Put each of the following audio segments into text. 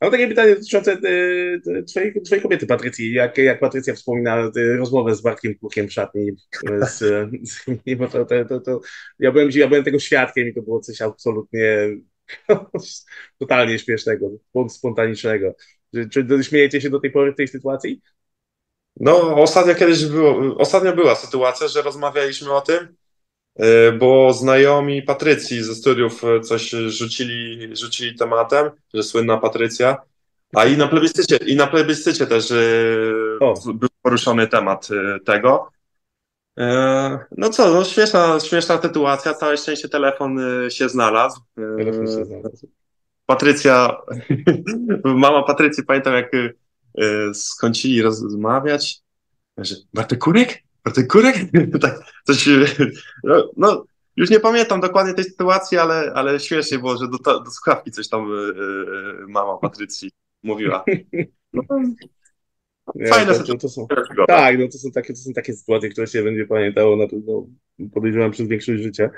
Mam takie pytanie dotyczące e, twojej, twojej kobiety, Patrycji. Jak, jak Patrycja wspomina e, rozmowę z Bartkiem Kukiem w szatni, z, z, to, to, to, to, ja, byłem, ja byłem tego świadkiem i to było coś absolutnie totalnie śmiesznego, spontanicznego. Czy, czy śmiejecie się do tej pory w tej sytuacji? No, ostatnio kiedyś było, ostatnio była sytuacja, że rozmawialiśmy o tym, e, bo znajomi Patrycji ze studiów e, coś rzucili, rzucili tematem, że słynna Patrycja, a i na plebiscycie, i na plebiscycie też e, o. był poruszony temat tego. No co, no śmieszna, śmieszna sytuacja, całe szczęście telefon się znalazł. Telefon się znalazł. Patrycja, mama Patrycji, pamiętam jak E, skończyli rozmawiać, że Bartek Kurek? Bartek Kurek? tak, coś, no, no, już nie pamiętam dokładnie tej sytuacji, ale, ale śmiesznie było, że do, do słuchawki coś tam y, y, mama Patrycji mówiła. No, Fajne to, to, to są, Tak, no to są, takie, to są takie sytuacje, które się będzie pamiętało na pewno, podejrzewam, przez większość życia.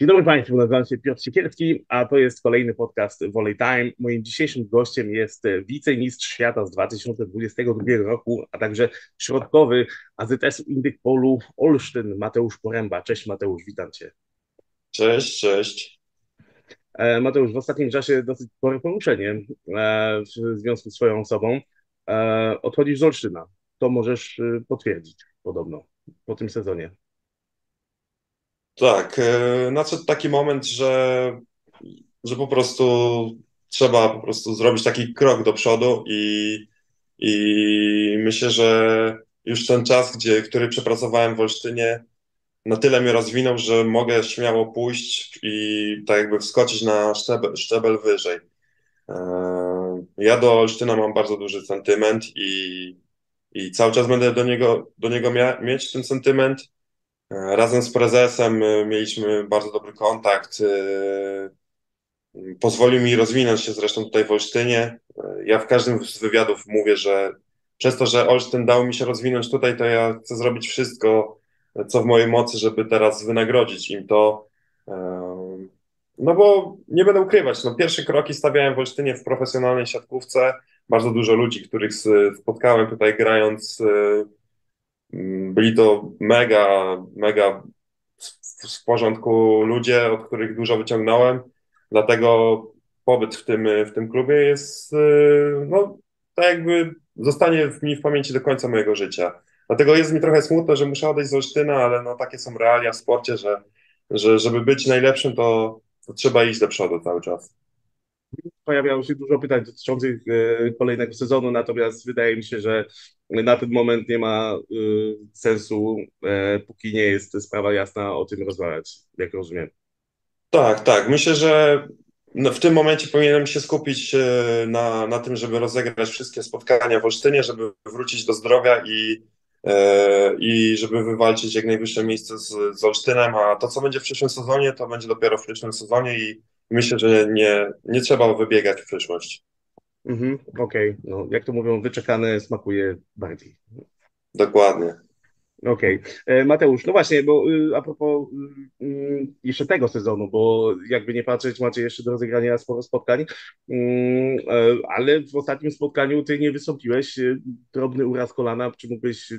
Dzień dobry Państwu, nazywam się Piotr Siekierski, a to jest kolejny podcast Volley Time. Moim dzisiejszym gościem jest wicemistrz świata z 2022 roku, a także środkowy AZS Indyk Polu Olsztyn, Mateusz Poręba. Cześć Mateusz, witam Cię. Cześć, cześć. E, Mateusz, w ostatnim czasie dosyć spore poruszenie e, w związku z swoją osobą. E, odchodzisz z Olsztyna, to możesz potwierdzić podobno po tym sezonie. Tak, e, nadszedł taki moment, że, że po prostu trzeba po prostu zrobić taki krok do przodu i, i myślę, że już ten czas, gdzie, który przepracowałem w Olsztynie, na tyle mnie rozwinął, że mogę śmiało pójść i tak jakby wskoczyć na szczebel, szczebel wyżej. E, ja do Olsztyna mam bardzo duży sentyment i, i cały czas będę do niego, do niego mia- mieć ten sentyment. Razem z prezesem e, mieliśmy bardzo dobry kontakt. E, pozwolił mi rozwinąć się zresztą tutaj w Olsztynie. Ja w każdym z wywiadów mówię, że przez to, że Olsztyn dał mi się rozwinąć tutaj, to ja chcę zrobić wszystko, co w mojej mocy, żeby teraz wynagrodzić im to. No bo nie będę ukrywać, no pierwsze kroki stawiałem w Olsztynie w profesjonalnej siatkówce. Bardzo dużo ludzi, których spotkałem tutaj grając byli to mega, mega w porządku ludzie, od których dużo wyciągnąłem, dlatego pobyt w tym, w tym klubie jest, y, no, tak jakby zostanie mi w pamięci do końca mojego życia. Dlatego jest mi trochę smutno, że muszę odejść z Olsztyna, ale no, takie są realia w sporcie, że, że żeby być najlepszym, to, to trzeba iść do przodu cały czas pojawiało się dużo pytań dotyczących e, kolejnego sezonu, natomiast wydaje mi się, że na ten moment nie ma e, sensu, e, póki nie jest sprawa jasna, o tym rozmawiać, jak rozumiem. Tak, tak. Myślę, że no, w tym momencie powinienem się skupić na, na tym, żeby rozegrać wszystkie spotkania w Olsztynie, żeby wrócić do zdrowia i, i żeby wywalczyć jak najwyższe miejsce z, z Olsztynem, a to, co będzie w przyszłym sezonie, to będzie dopiero w przyszłym sezonie i myślę, że nie, nie trzeba wybiegać w przyszłość. Mhm, Okej, okay. no, jak to mówią, wyczekane smakuje bardziej. Dokładnie. Okej. Okay. E, Mateusz, no właśnie, bo y, a propos y, y, jeszcze tego sezonu, bo jakby nie patrzeć, macie jeszcze do rozegrania sporo spotkań, mm, e, ale w ostatnim spotkaniu ty nie wystąpiłeś, drobny uraz kolana, czy mógłbyś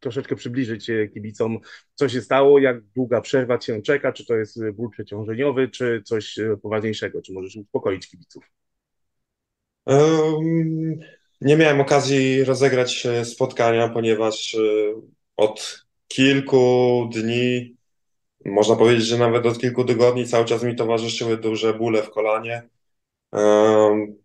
troszeczkę przybliżyć kibicom, co się stało, jak długa przerwa cię czeka, czy to jest ból przeciążeniowy, czy coś poważniejszego, czy możesz uspokoić kibiców? Um, nie miałem okazji rozegrać spotkania, ponieważ e, od kilku dni, można powiedzieć, że nawet od kilku tygodni cały czas mi towarzyszyły duże bóle w kolanie. Um,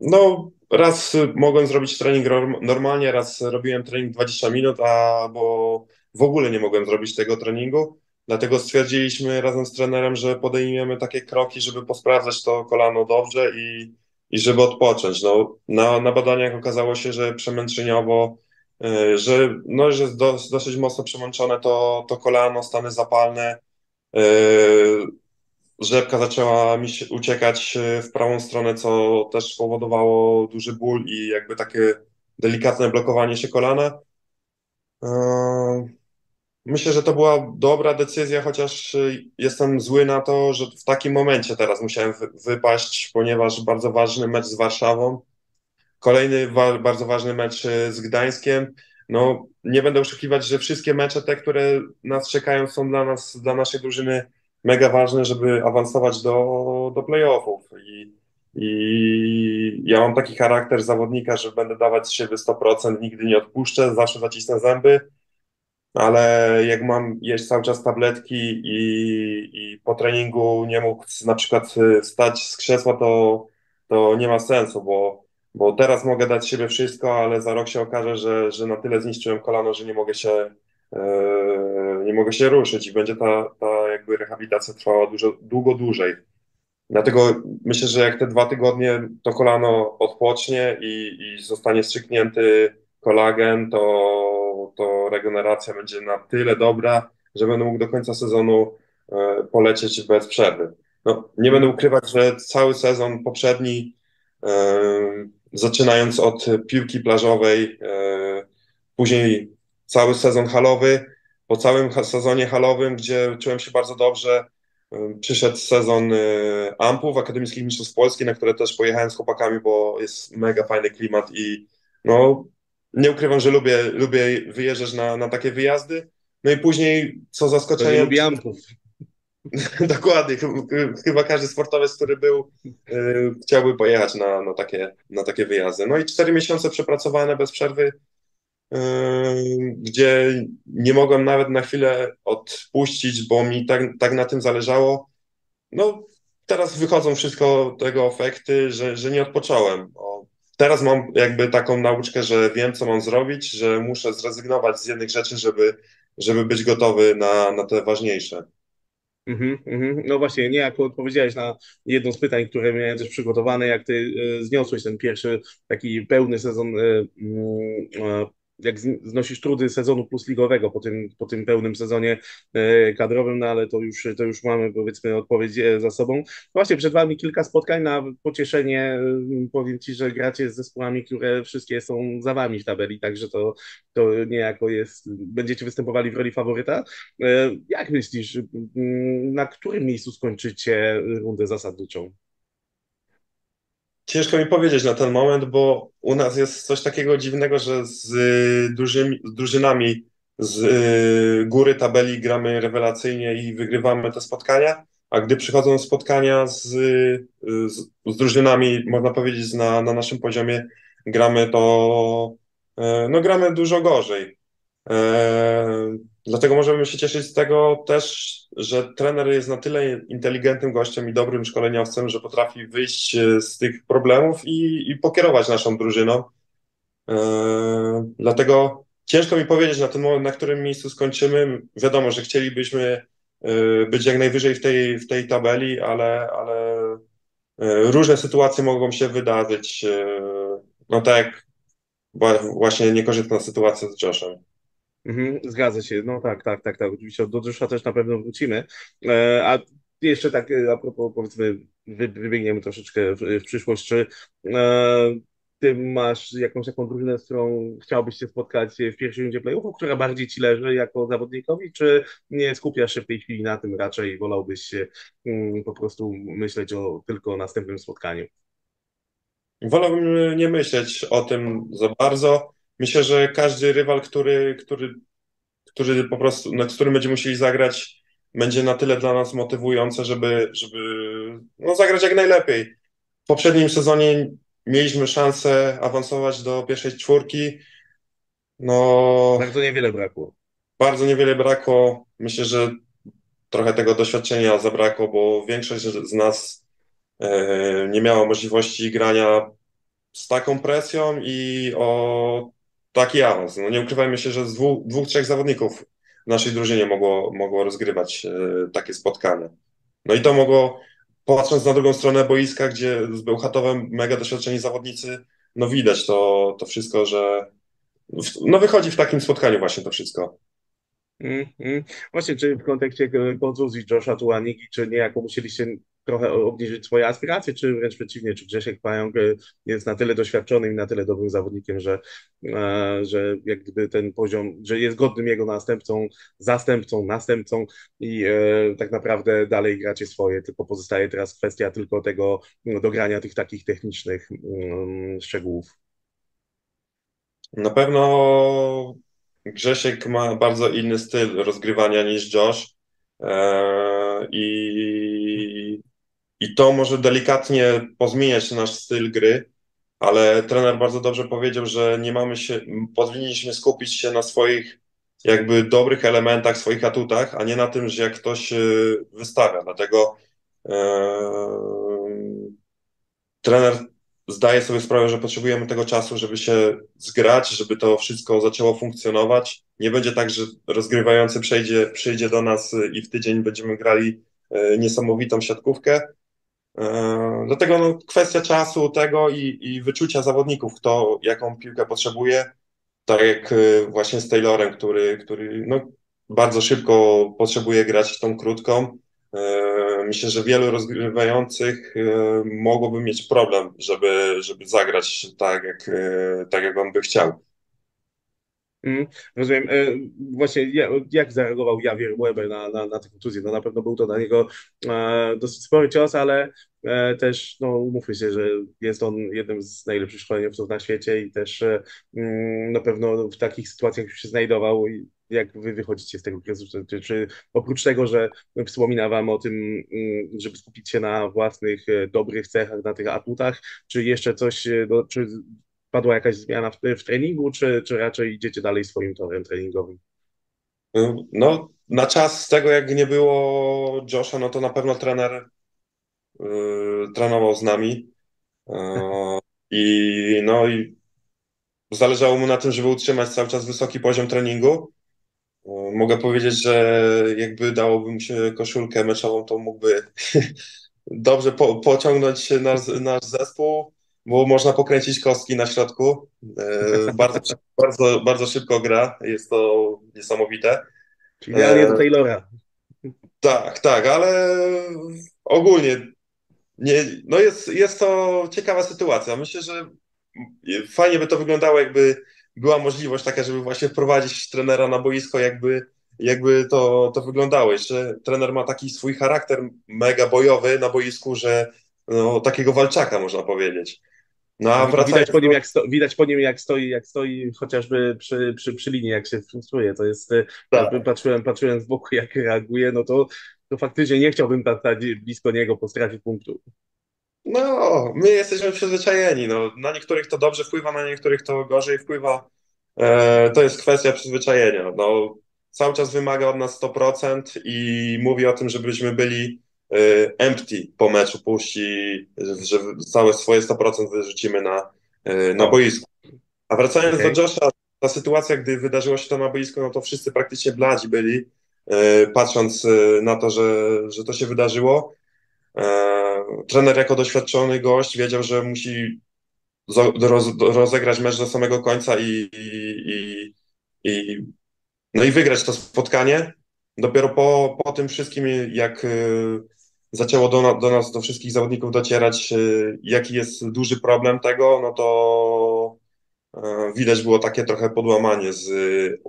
no, raz mogłem zrobić trening normalnie, raz robiłem trening 20 minut, a bo w ogóle nie mogłem zrobić tego treningu. Dlatego stwierdziliśmy razem z trenerem, że podejmiemy takie kroki, żeby posprawdzać to kolano dobrze i, i żeby odpocząć. No, na, na badaniach okazało się, że przemęczeniowo, yy, że, no, że jest do, dosyć mocno przemęczone to, to kolano, stany zapalne. Yy, rzepka zaczęła mi się uciekać w prawą stronę, co też spowodowało duży ból i jakby takie delikatne blokowanie się kolana. Myślę, że to była dobra decyzja, chociaż jestem zły na to, że w takim momencie teraz musiałem wypaść, ponieważ bardzo ważny mecz z Warszawą, kolejny wa bardzo ważny mecz z Gdańskiem. No, nie będę oszukiwać, że wszystkie mecze te, które nas czekają, są dla nas, dla naszej drużyny mega ważne, żeby awansować do, do playoffów. I, I ja mam taki charakter zawodnika, że będę dawać z siebie 100%, nigdy nie odpuszczę, zawsze zacisnę zęby ale jak mam jeść cały czas tabletki i, i po treningu nie mógł na przykład wstać z krzesła, to, to nie ma sensu, bo, bo teraz mogę dać siebie wszystko, ale za rok się okaże, że, że na tyle zniszczyłem kolano, że nie mogę się, e, nie mogę się ruszyć i będzie ta, ta jakby rehabilitacja trwała dużo, długo dłużej. Dlatego myślę, że jak te dwa tygodnie to kolano odpocznie i, i zostanie strzyknięty kolagen, to to regeneracja będzie na tyle dobra, że będę mógł do końca sezonu e, polecieć bez przerwy. No, nie będę ukrywać, że cały sezon poprzedni, e, zaczynając od piłki plażowej, e, później cały sezon halowy, po całym sezonie halowym, gdzie czułem się bardzo dobrze, przyszedł sezon Ampów, Akademickich Mistrzostw Polski, na które też pojechałem z chłopakami, bo jest mega fajny klimat i no, nie ukrywam, że lubię, lubię wyjeżdżać na, na takie wyjazdy. No i później, co zaskoczenie. Lubię ampów. Dokładnie. Chyba każdy sportowiec, który był, yy, chciałby pojechać na, na, takie, na takie wyjazdy. No i cztery miesiące przepracowane bez przerwy, gdzie nie mogłem nawet na chwilę odpuścić, bo mi tak, tak na tym zależało. No, teraz wychodzą wszystko tego efekty, że, że nie odpocząłem. O, teraz mam jakby taką nauczkę, że wiem, co mam zrobić, że muszę zrezygnować z jednych rzeczy, żeby, żeby być gotowy na, na te ważniejsze. Mm -hmm, No właśnie, niejako odpowiedziałeś na jedno z pytań, które miałem też przygotowane, jak ty y, zniosłeś ten pierwszy taki pełny sezon y, y, jak znosisz trudy sezonu plus ligowego po tym, po tym pełnym sezonie e, kadrowym, no ale to już, to już mamy powiedzmy odpowiedź e, za sobą. Właśnie przed Wami kilka spotkań na pocieszenie. E, powiem Ci, że gracie z zespołami, które wszystkie są za Wami w tabeli, także to, to niejako jest, będziecie występowali w roli faworyta. Jak myślisz, na którym miejscu skończycie rundę zasadniczą? Ciężko mi powiedzieć na ten moment, bo u nas jest coś takiego dziwnego, że z, dużymi, z drużynami z y, góry tabeli gramy rewelacyjnie i wygrywamy te spotkania, a gdy przychodzą spotkania z, z, z drużynami, można powiedzieć, na, na naszym poziomie, gramy to, e, no gramy dużo gorzej. E, dlatego możemy się cieszyć z tego też, że trener jest na tyle inteligentnym gościem i dobrym szkoleniowcem, że potrafi wyjść e, z tych problemów i, i pokierować naszą drużyną. E, dlatego ciężko mi powiedzieć na moment, na którym miejscu skończymy. Wiadomo, że chcielibyśmy być jak najwyżej w tej, w tej tabeli, ale, ale różne sytuacje mogą się wydarzyć. No tak jak właśnie niekorzystna sytuacja z Joshem. Mhm, zgadza się, no tak, tak, tak, tak. Oczywiście do Dusza też na pewno wrócimy. E, a jeszcze tak e, a propos, powiedzmy, wybiegniemy troszeczkę w, w przyszłość. Czy e, ty masz jakąś taką drużynę, z którą chciałbyś się spotkać w pierwszej rundzie playoffów, która bardziej ci leży jako zawodnikowi, czy nie skupiasz się w tej chwili na tym, raczej wolałbyś się mm, po prostu myśleć o tylko o następnym spotkaniu? Wolałbym nie myśleć o tym za bardzo myślę, że każdy rywal, który, który, który po prostu, z którym będziemy musieli zagrać, będzie na tyle dla nas motywujące, żeby, żeby no, zagrać jak najlepiej. W poprzednim sezonie mieliśmy szansę awansować do pierwszej czwórki. No, bardzo niewiele brakło. Bardzo niewiele brakło. Myślę, że trochę tego doświadczenia zabrakło, bo większość z nas e, nie miała możliwości grania z taką presją i o taki awans. No nie ukrywajmy się, że z dwóch, dwóch trzech zawodników w naszej drużynie mogło, mogło rozgrywać e, takie spotkania. No i to mogło, patrząc na drugą stronę boiska, gdzie z Bełchatowem mega doświadczeni zawodnicy, no widać to, to wszystko, że no wychodzi w takim spotkaniu właśnie to wszystko. Mm, mm. Właśnie, czy w kontekście kontuzji Josha Tuanigi, czy niejako musieliście trochę obniżyć swoje aspiracje, czy wręcz przeciwnie, czy Grzesiek Pająk e, jest na tyle doświadczonym i na tyle dobrym zawodnikiem, że, e, że jak gdyby ten poziom, że jest godnym jego następcą, zastępcą, następcą i e, tak naprawdę dalej gracie swoje, tylko pozostaje teraz kwestia tylko tego no, dogrania tych takich technicznych mm, szczegółów. Na pewno Grzesiek ma bardzo inny styl rozgrywania niż Josh. I, I to może delikatnie pozmieniać nasz styl gry, ale trener bardzo dobrze powiedział, że nie mamy się, powinniśmy skupić się na swoich jakby dobrych elementach, swoich atutach, a nie na tym, że jak ktoś e, wystawia. Dlatego e, trener zdaję sobie sprawę, że potrzebujemy tego czasu, żeby się zgrać, żeby to wszystko zaczęło funkcjonować. Nie będzie tak, że rozgrywający przejdzie, przyjdzie do nas i w tydzień będziemy grali e, niesamowitą siatkówkę. E, dlatego no, kwestia czasu tego i, i wyczucia zawodników, kto jaką piłkę potrzebuje. Tak jak e, właśnie z Taylorem, który, który no, bardzo szybko potrzebuje grać tą krótką E, myślę, że wielu rozgrywających e, mogłoby mieć problem, żeby, żeby zagrać tak jak, e, tak, jak on by chciał. Mm, rozumiem. Właśnie jak zareagował Javier Weber na, na, na tę kontuzję? No na pewno był to dla niego dosyć spory cios, ale też no, umówmy się, że jest on jednym z najlepszych szkoleniowców na świecie i też mm, na pewno w takich sytuacjach już się znajdował jak wy wychodzicie z tego kryzysu? Czy, czy oprócz tego, że wspomina wam o tym, mm, żeby skupić się na własnych e, dobrych cechach, na tych atutach, czy jeszcze coś, e, no, czy padła jakaś zmiana w, w treningu, czy, czy raczej idziecie dalej swoim torem treningowym? No, na czas tego, jak nie było Josha, no to na pewno trener yy, trenował z nami. Yy, I no i zależało mu na tym, żeby utrzymać cały czas wysoki poziom treningu. Mogę powiedzieć, że jakby dałoby mu się koszulkę meczową, to mógłby dobrze po, pociągnąć nasz, nasz zespół, bo można pokręcić kostki na środku. E, bardzo, bardzo, bardzo szybko gra, jest to niesamowite. Czyli do e, Taylora. Tak, tak, ale ogólnie nie, no jest, jest to ciekawa sytuacja. Myślę, że fajnie by to wyglądało, jakby była możliwość taka, żeby właśnie wprowadzić trenera na boisko, jakby, jakby to, to wyglądało. Jeszcze trener ma taki swój charakter mega bojowy na boisku, że no, takiego walczaka można powiedzieć. No, a wracając... widać, po nim, jak sto, widać po nim, jak stoi, jak stoi chociażby przy, przy, przy linii, jak się frustruje. To jest, tak. patrzyłem, patrzyłem z boku, jak reaguje, no to, to faktycznie nie chciałbym stać blisko niego po stracie punktu. No, my jesteśmy przyzwyczajeni. No. Na niektórych to dobrze wpływa, na niektórych to gorzej wpływa. E, to jest kwestia przyzwyczajenia. No, cały czas wymaga od nas 100% i mówi o tym, żebyśmy byli e, empty po meczu, puści, że całe swoje 100% wyrzucimy na, e, na boisku. A wracając okay. do Josha, ta sytuacja, gdy wydarzyło się to na boisku, no to wszyscy praktycznie bladzi byli, e, patrząc na to, że, że to się wydarzyło. Trener jako doświadczony gość wiedział, że musi rozegrać mecz do samego końca i, i, i, no i wygrać to spotkanie. Dopiero po, po tym wszystkim, jak y, zaczęło do, do nas, do wszystkich zawodników docierać, y, jaki jest duży problem tego, no to y, widać było takie trochę podłamanie z,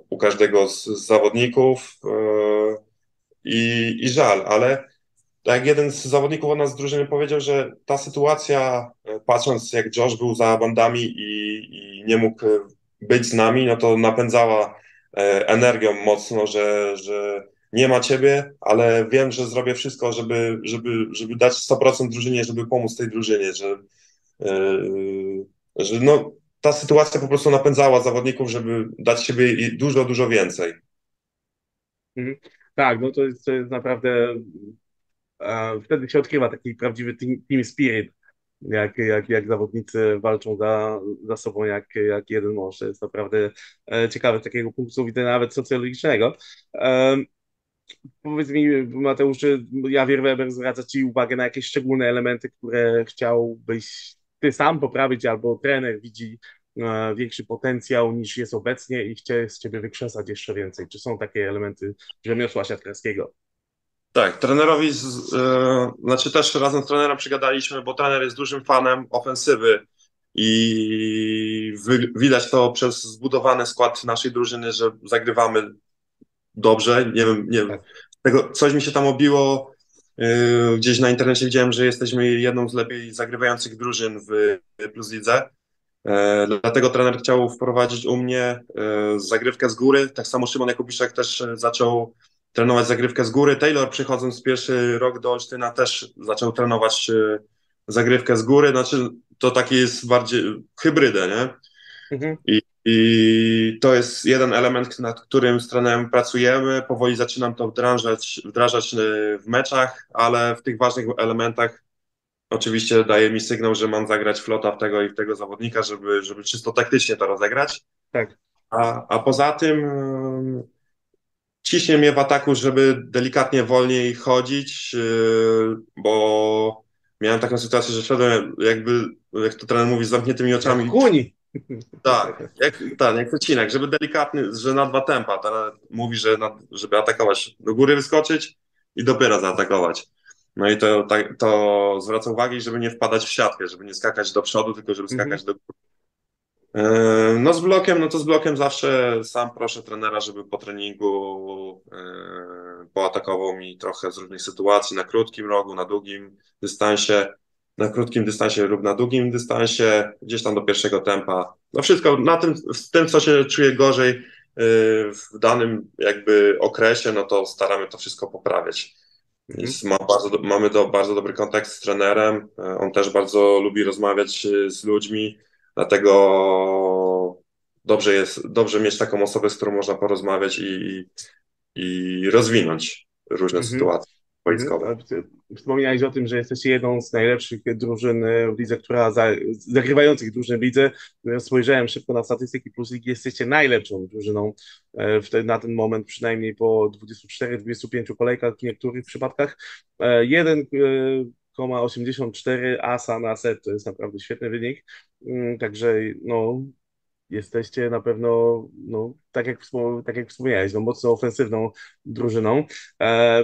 u każdego z, z zawodników i, i żal, ale jak jeden z zawodników od nas z drużyny powiedział, że ta sytuacja, e, patrząc jak Josh był za bandami i, i nie mógł e, być z nami, no to napędzała e, energią mocno, że, że nie ma ciebie, ale wiem, że zrobię wszystko, żeby, żeby, żeby dać 100% drużynie, żeby pomóc tej drużynie, że, że no, ta sytuacja po prostu napędzała zawodników, żeby dać siebie dużo, dużo więcej. Mhm. Tak, no to jest, to jest naprawdę wtedy się odkrywa taki prawdziwy team, team spirit, jak, jak, jak zawodnicy walczą za, za sobą jak, jak jeden mąż. To jest naprawdę e, ciekawe z takiego punktu widzenia nawet socjologicznego. Powiedz mi, Mateusz, czy Javier Weber zwraca Ci uwagę na jakieś szczególne elementy, które chciałbyś Ty sam poprawić, albo trener widzi e, większy potencjał niż jest obecnie i chce z ciebie wykrzesać jeszcze więcej. Czy są takie elementy rzemiosła siatkarskiego? Tak, trenerowi, z, e, znaczy też razem z trenerem przygadaliśmy, bo trener jest dużym fanem ofensywy i wy, widać to przez zbudowany skład naszej drużyny, że zagrywamy dobrze. Nie wiem, nie wiem. Tego, coś mi się tam obiło. Yy, gdzieś na internecie widziałem, że jesteśmy jedną z lepiej zagrywających drużyn w Plus Lidze. Yy, dlatego trener chciał wprowadzić u mnie yy, zagrywkę z góry. Tak samo Szymon Jakubiszek też zaczął trenować zagrywkę z góry. Taylor przychodząc pierwszy rok do Olsztyna też zaczął trenować zagrywkę z góry. Znaczy to taki jest bardziej hybrydę, nie? Mhm. I, I to jest jeden element, nad którym z trenerem pracujemy. Powoli zaczynam to wdrażać, wdrażać y, w meczach, ale w tych ważnych elementach oczywiście daje mi sygnał, że mam zagrać flota w tego i w tego zawodnika, żeby, żeby czysto taktycznie to rozegrać. Tak. A, a poza tym ciśnie mnie w ataku, żeby delikatnie wolniej chodzić, y, bo miałem taką sytuację, że szedłem jakby, jak to trener mówi, z zamkniętymi oczami. Jak kuni. Tak, jak, tak, jak przecinek, żeby delikatny, że na dwa tempa. Trener mówi, że na, żeby atakować, do góry wyskoczyć i dopiero zaatakować. No i to, tak, to zwraca uwagę, żeby nie wpadać w siatkę, żeby nie skakać do przodu, tylko żeby skakać mm -hmm. do góry. E, no z blokiem, no to z blokiem zawsze sam proszę trenera, żeby po treningu e, poatakował mi trochę z różnych sytuacji, na krótkim rogu, na długim dystansie, na krótkim dystansie lub na długim dystansie, gdzieś tam do pierwszego tempa. No wszystko na tym, z tym, co się czuje gorzej e, w danym jakby okresie, no to staramy to wszystko poprawiać. Mhm. Ma bardzo, mamy do, bardzo dobry kontakt z trenerem. On też bardzo lubi rozmawiać z ludźmi. Dlatego dobrze jest, dobrze mieć taką osobę, z którą można porozmawiać i, i rozwinąć różne mhm. sytuacje wojskowe. Wspomniałeś o tym, że jesteście jedną z najlepszych drużyn w lidze, która za, zagrywających drużyn w lidze. Spojrzałem szybko na statystyki plus ligi, jesteście najlepszą drużyną e, te, na ten moment, przynajmniej po 24-25 kolejkach w niektórych przypadkach. E, jeden e, 0,84 asa na set, to jest naprawdę świetny wynik, mm, także no, jesteście na pewno, no, tak, jak, tak jak wspomniałeś, no, mocno ofensywną drużyną. E,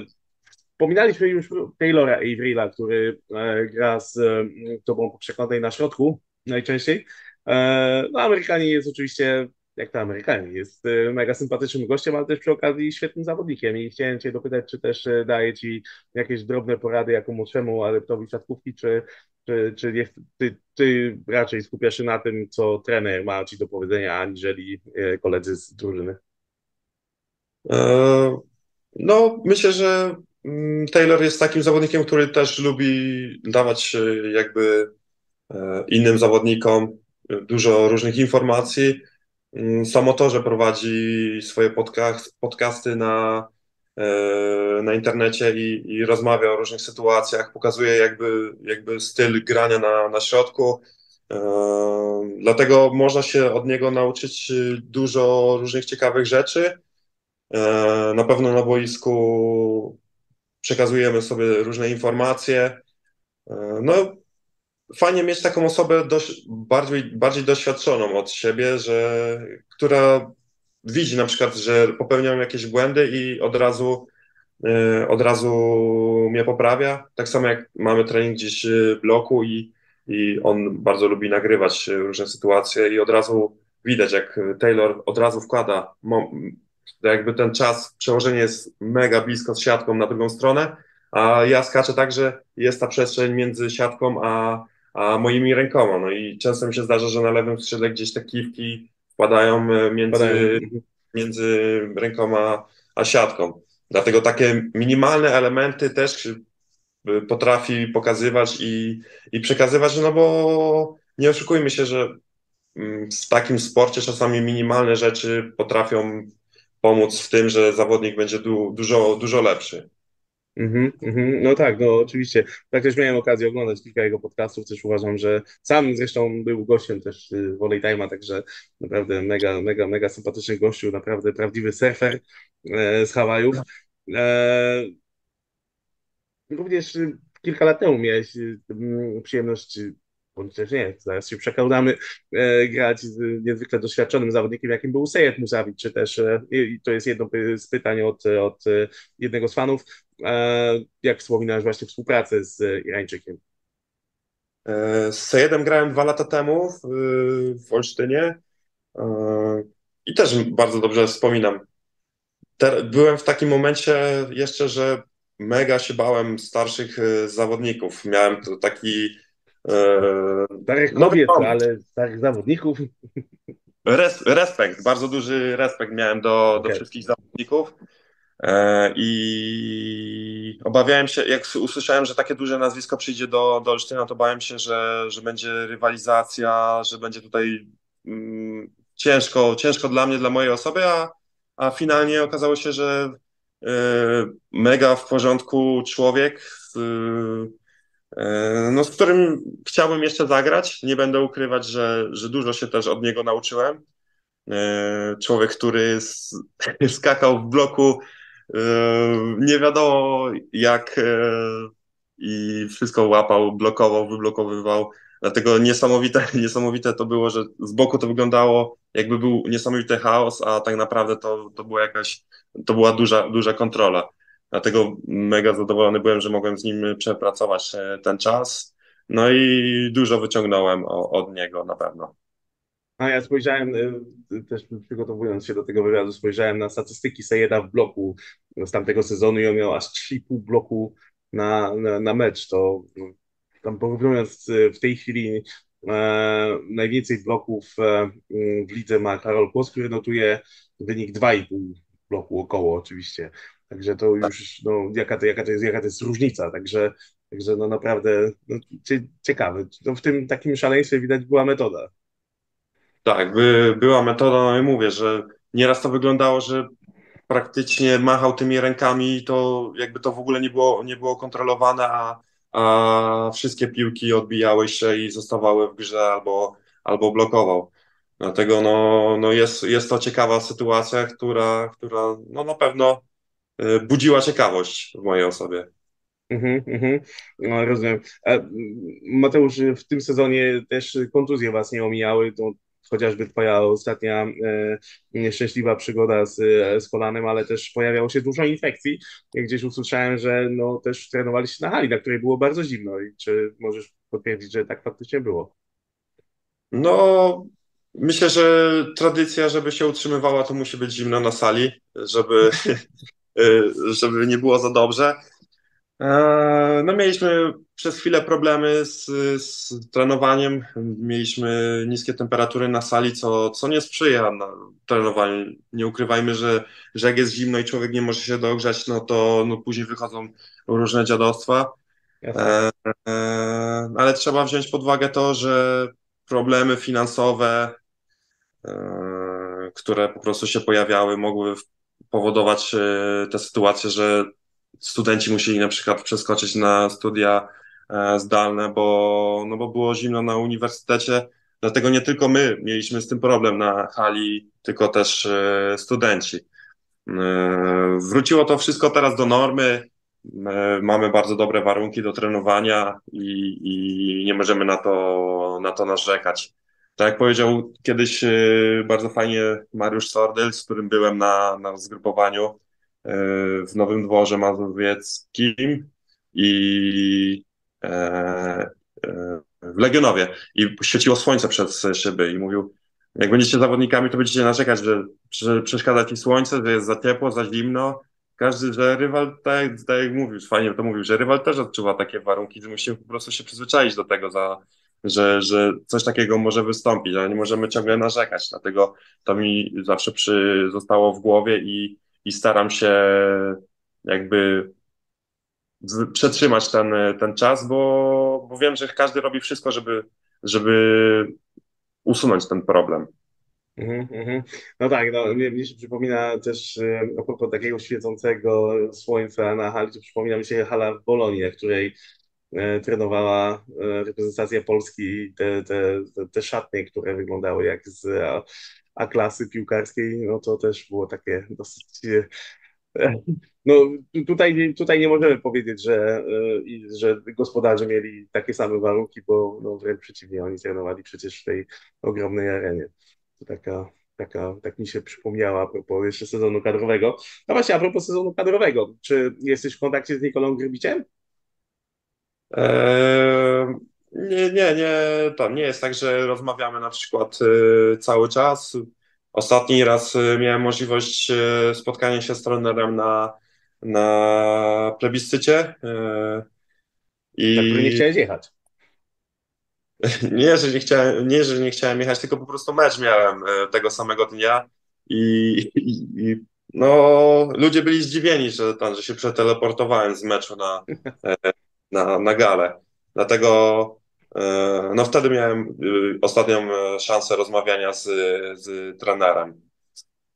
wspominaliśmy już Taylora Avrila, który e, gra z e, tobą po przekładnej na środku najczęściej. E, no, Amerykanie jest oczywiście jak to Amerykanie. Jest mega sympatycznym gościem, ale też przy okazji świetnym zawodnikiem i chciałem Cię dopytać, czy też daje Ci jakieś drobne porady jako młodszemu adeptowi siatkówki, czy, czy, czy nie, ty, ty raczej skupiasz się na tym, co trener ma Ci do powiedzenia, aniżeli koledzy z drużyny? No, myślę, że Taylor jest takim zawodnikiem, który też lubi dawać jakby e, innym zawodnikom dużo różnych informacji Mm, Samo to, że prowadzi swoje podcasty na, e, na internecie i, i rozmawia o różnych sytuacjach, pokazuje jakby, jakby styl grania na, na środku. E, dlatego można się od niego nauczyć dużo różnych ciekawych rzeczy. Na pewno na boisku przekazujemy sobie różne informacje. No, fajnie mieć taką osobę dość, bardziej, bardziej doświadczoną od siebie, że, która widzi na przykład, że popełniam jakieś błędy i od razu, yy, od razu mnie poprawia. Tak samo jak mamy trening gdzieś w bloku i, i on bardzo lubi nagrywać różne sytuacje i od razu widać, jak Taylor od razu wkłada, jakby ten czas, przełożenie jest mega blisko z siatką na drugą stronę, a ja skaczę tak, że jest ta przestrzeń między siatką a, a moimi rękoma. No i często mi się zdarza, że na lewym skrzydle gdzieś te kiwki wpadają e, między, między rękoma a siatką. Dlatego takie minimalne elementy też e, potrafi pokazywać i, i przekazywać, no bo nie oszukujmy się, że mm, w takim sporcie czasami minimalne rzeczy potrafią pomóc w tym, że zawodnik będzie du, dużo, dużo lepszy. Mm-hmm, mm-hmm. No tak, no oczywiście. Tak też miałem okazję oglądać kilka jego podcastów, też uważam, że sam zresztą był gościem też y, Volley Time'a, także naprawdę mega, mega, mega sympatyczny gościu, naprawdę prawdziwy surfer e, z Hawajów. E, również kilka lat temu miałeś y, przyjemność bądź też nie. Zaraz się przekonamy e, grać z niezwykle doświadczonym zawodnikiem, jakim był Sejed Musawicz, czy też, e, i to jest jedno z pytań od, od e, jednego z fanów, e, jak wspominałeś właśnie współpracę z Irańczykiem? E, z Sejedem grałem dwa lata temu w, w Olsztynie e, i też bardzo dobrze wspominam. byłem w takim momencie jeszcze, że mega się bałem starszych zawodników. Miałem taki Starych no, kobiet, no, ale starych zawodników. Res, respekt, bardzo duży respekt miałem do, okay. do wszystkich zawodników. E, I obawiałem się, jak usłyszałem, że takie duże nazwisko przyjdzie do, do Olsztyna, to bałem się, że, że będzie rywalizacja, że będzie tutaj mm, ciężko, ciężko dla mnie, dla mojej osoby, a, a finalnie okazało się, że y, mega w porządku człowiek, y, E, no, z którym chciałbym jeszcze zagrać. Nie będę ukrywać, że, że dużo się też od niego nauczyłem. E, człowiek, który skakał w bloku e, nie wiadomo jak i wszystko łapał, blokował, wyblokowywał. Dlatego niesamowite, niesamowite to było, że z boku to wyglądało jakby był niesamowity chaos, a tak naprawdę to, to była jakaś, to była duża, duża kontrola. Dlatego mega zadowolony byłem, że mogłem z nim przepracować e, ten czas. No i dużo wyciągnąłem od niego na pewno. A ja spojrzałem, e, też przygotowując się do tego wywiadu, spojrzałem na statystyki Sejeda w bloku z tamtego sezonu i on miał aż 3,5 bloku na, na, na mecz. To tam porównując e, w tej chwili e, najwięcej bloków w lidze ma Karol Kłos, który notuje wynik 2,5 bloku około oczywiście. Także to już, no, jaka to, jaka to, jest, jaka to jest różnica. Także, także no naprawdę no, ciekawe. No, w tym takim szaleństwie widać była metoda. Tak, by, była metoda, no i mówię, że nieraz to wyglądało, że praktycznie machał tymi rękami i to jakby to w ogóle nie było, nie było kontrolowane, a, a wszystkie piłki odbijały się i zostawały w grze albo, albo blokował. Dlatego no, no jest, jest to ciekawa sytuacja, która, która no na pewno budziła ciekawość w mojej osobie. Mhm, mhm. No, rozumiem. Mateusz, w tym sezonie też kontuzje was nie omijały, to chociażby twoja ostatnia e, nieszczęśliwa przygoda z, z kolanem, ale też pojawiało się dużo infekcji. Gdzieś usłyszałem, że no, też trenowaliście na hali, na której było bardzo zimno. I czy możesz potwierdzić, że tak faktycznie było? No, myślę, że tradycja, żeby się utrzymywała, to musi być zimno na sali, żeby żeby nie było za dobrze. E, no mieliśmy przez chwilę problemy z, z trenowaniem, mieliśmy niskie temperatury na sali, co, co nie sprzyja trenowaniu. Nie ukrywajmy, że, że jak jest zimno i człowiek nie może się dogrzać, no to no później wychodzą różne dziadostwa. E, e, ale trzeba wziąć pod uwagę to, że problemy finansowe, e, które po prostu się pojawiały, mogły powodować e, te sytuacje, że studenci musieli na przykład przeskoczyć na studia e, zdalne, bo, no bo było zimno na uniwersytecie. Dlatego nie tylko my mieliśmy z tym problem na hali, tylko też e, studenci. Wróciło to wszystko teraz do normy. Mamy bardzo dobre warunki do trenowania i, i nie możemy na to, na to narzekać. Tak jak powiedział kiedyś e, bardzo fajnie Mariusz Sordyl, z którym byłem na, na zgrupowaniu e, w Nowym Dworze Mazowieckim i e, w Legionowie i świeciło słońce przez szyby i mówił, jak będziecie zawodnikami, to będziecie narzekać, że, przeszkadza ci słońce, że jest za ciepło, za zimno. Każdy, że rywal, tak, tak jak mówił, fajnie to mówił, że rywal też odczuwa takie warunki, że musimy po prostu się przyzwyczaić do tego za, że, że coś takiego może wystąpić, ale nie możemy ciągle narzekać. Dlatego to mi zawsze przy, zostało w głowie i, i staram się jakby przetrzymać ten, ten czas, bo, bo wiem, że każdy robi wszystko, żeby, żeby usunąć ten problem. Mm -hmm. No tak, no, mnie, mnie się przypomina też e, a propos takiego świecącego słońca na hali, to przypomina mi się hala w Bolonii, w której trenowała e, reprezentacja Polski te, te, te szatnie, które wyglądały jak z A-klasy piłkarskiej, no to też było takie dosyć No tutaj, tutaj nie możemy powiedzieć, że, że gospodarze mieli takie same warunki, bo no, wręcz przeciwnie, oni trenowali przecież w tej ogromnej arenie. To taka, taka, tak mi się przypomniała a propos jeszcze sezonu kadrowego. No właśnie, a propos sezonu kadrowego, czy jesteś w kontakcie z Nikolą Grybiciem? Nie, nie, nie, tam nie jest tak, że rozmawiamy na przykład y, cały czas. Ostatni raz y, miałem możliwość y, spotkania się z trenerem na, na plebiscycie. I... Na który nie chciałeś jechać. Nie, że nie chciałem, nie, że nie chciałem jechać, tylko po prostu mecz miałem tego samego dnia i, i, i no, ludzie byli zdziwieni, że, tam, że się przeteleportowałem z meczu na, na, na galę. Dlatego e, no wtedy miałem y, ostatnią e, szansę rozmawiania z, z trenerem.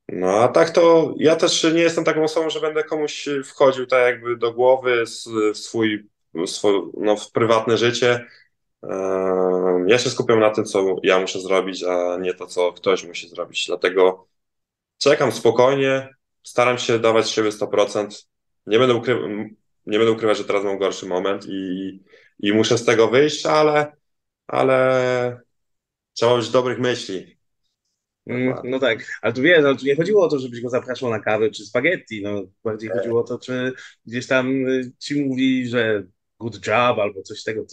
No a tak to ja też nie jestem taką osobą, że będę komuś wchodził tak jakby do głowy w swój, swój no, w prywatne życie. E, ja się skupiam na tym, co ja muszę zrobić, a nie to, co ktoś musi zrobić. Dlatego czekam spokojnie, staram się dawać siebie 100%. Nie będę ukrywał, nie będę ukrywać, że teraz mam gorszy moment i, i muszę z tego wyjść, ale, ale trzeba mieć dobrych myśli. Mm, no tak, ale tu wiesz, no, tu nie chodziło o to, żebyś go zapraszał na kawę czy spaghetti, no bardziej chodziło o to, czy gdzieś tam y, ci mówi, że good job albo coś tego.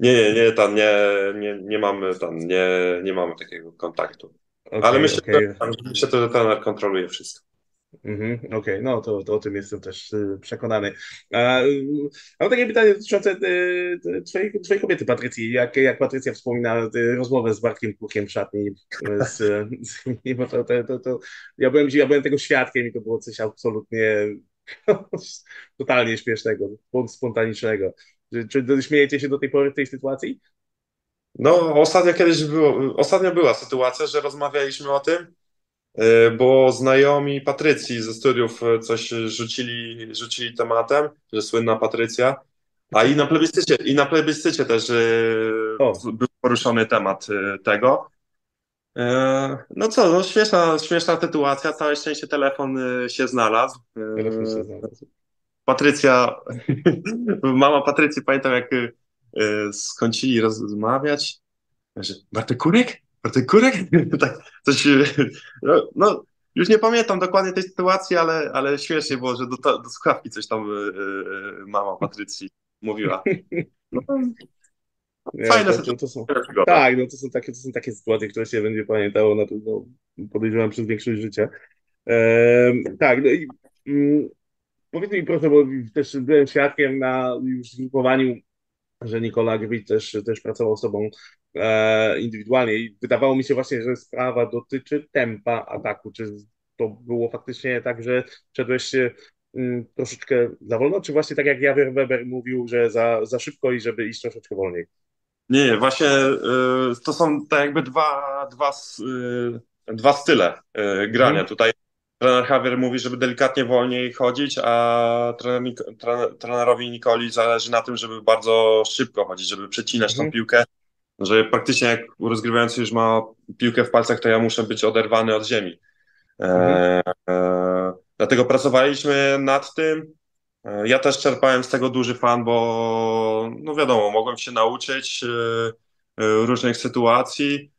Nie, nie, nie, tam nie, nie, nie mamy tam, nie, nie mamy takiego kontaktu. Okay, ale myślę, okay. że, myślę, że trener kontroluje wszystko. Mhm, Okej, okay. no to, to o tym jestem też y, przekonany. A, y, mam takie pytanie dotyczące y, twojej, twojej kobiety, Patrycji. Jak, jak Patrycja wspomina rozmowę z Bartkiem Kukiem w szatni, z, z, bo to, to, to, to, ja, byłem, ja byłem tego świadkiem i to było coś absolutnie totalnie śmiesznego, spontanicznego. Czy, czy śmiejecie się do tej pory w tej sytuacji? No, ostatnio kiedyś było, ostatnio była sytuacja, że rozmawialiśmy o tym, bo znajomi Patrycji ze studiów e, coś rzucili, rzucili tematem, że słynna Patrycja, a i na plebiscycie, i na plebiscycie też e, o. był poruszony temat tego. No co, no śmieszna, śmieszna sytuacja, całe szczęście telefon się znalazł. Telefon się znalazł. Patrycja, mama Patrycji, pamiętam jak skończyli rozmawiać, że Bartek Kurek? Bartek Kurek? tak, coś, no, no, już nie pamiętam dokładnie tej sytuacji, ale, ale śmiesznie było, że do, do słuchawki coś tam yy, mama Patrycji mówiła. No, Fajne to, to, to są, Tak, no to są, takie, to są takie sytuacje, które się będzie pamiętało na pewno, podejrzewam, przez większość życia. Ehm, tak, no i mm, powiedz mi proszę, bo też byłem świadkiem na już zgrupowaniu że Nikola Grbicz też, też pracował z sobą e, indywidualnie i wydawało mi się właśnie, że sprawa dotyczy tempa ataku. Czy to było faktycznie tak, że szedłeś mm, troszeczkę za wolno, czy właśnie tak jak Javier Weber mówił, że za, za szybko i żeby iść troszeczkę wolniej? Nie, nie właśnie y, to są tak jakby dwa, dwa, y, dwa style y, grania. Hmm. Tutaj trener Javier mówi, żeby delikatnie wolniej chodzić, a trener, trener, trenerowi Nikoli zależy na tym, żeby bardzo szybko chodzić, żeby przecinać mhm. tą piłkę, że praktycznie jak rozgrywający już ma piłkę w palcach, to ja muszę być oderwany od ziemi. E, mhm. E, e, dlatego pracowaliśmy nad tym. E, ja też czerpałem z tego duży fan, bo no wiadomo, mogłem się nauczyć e, różnych sytuacji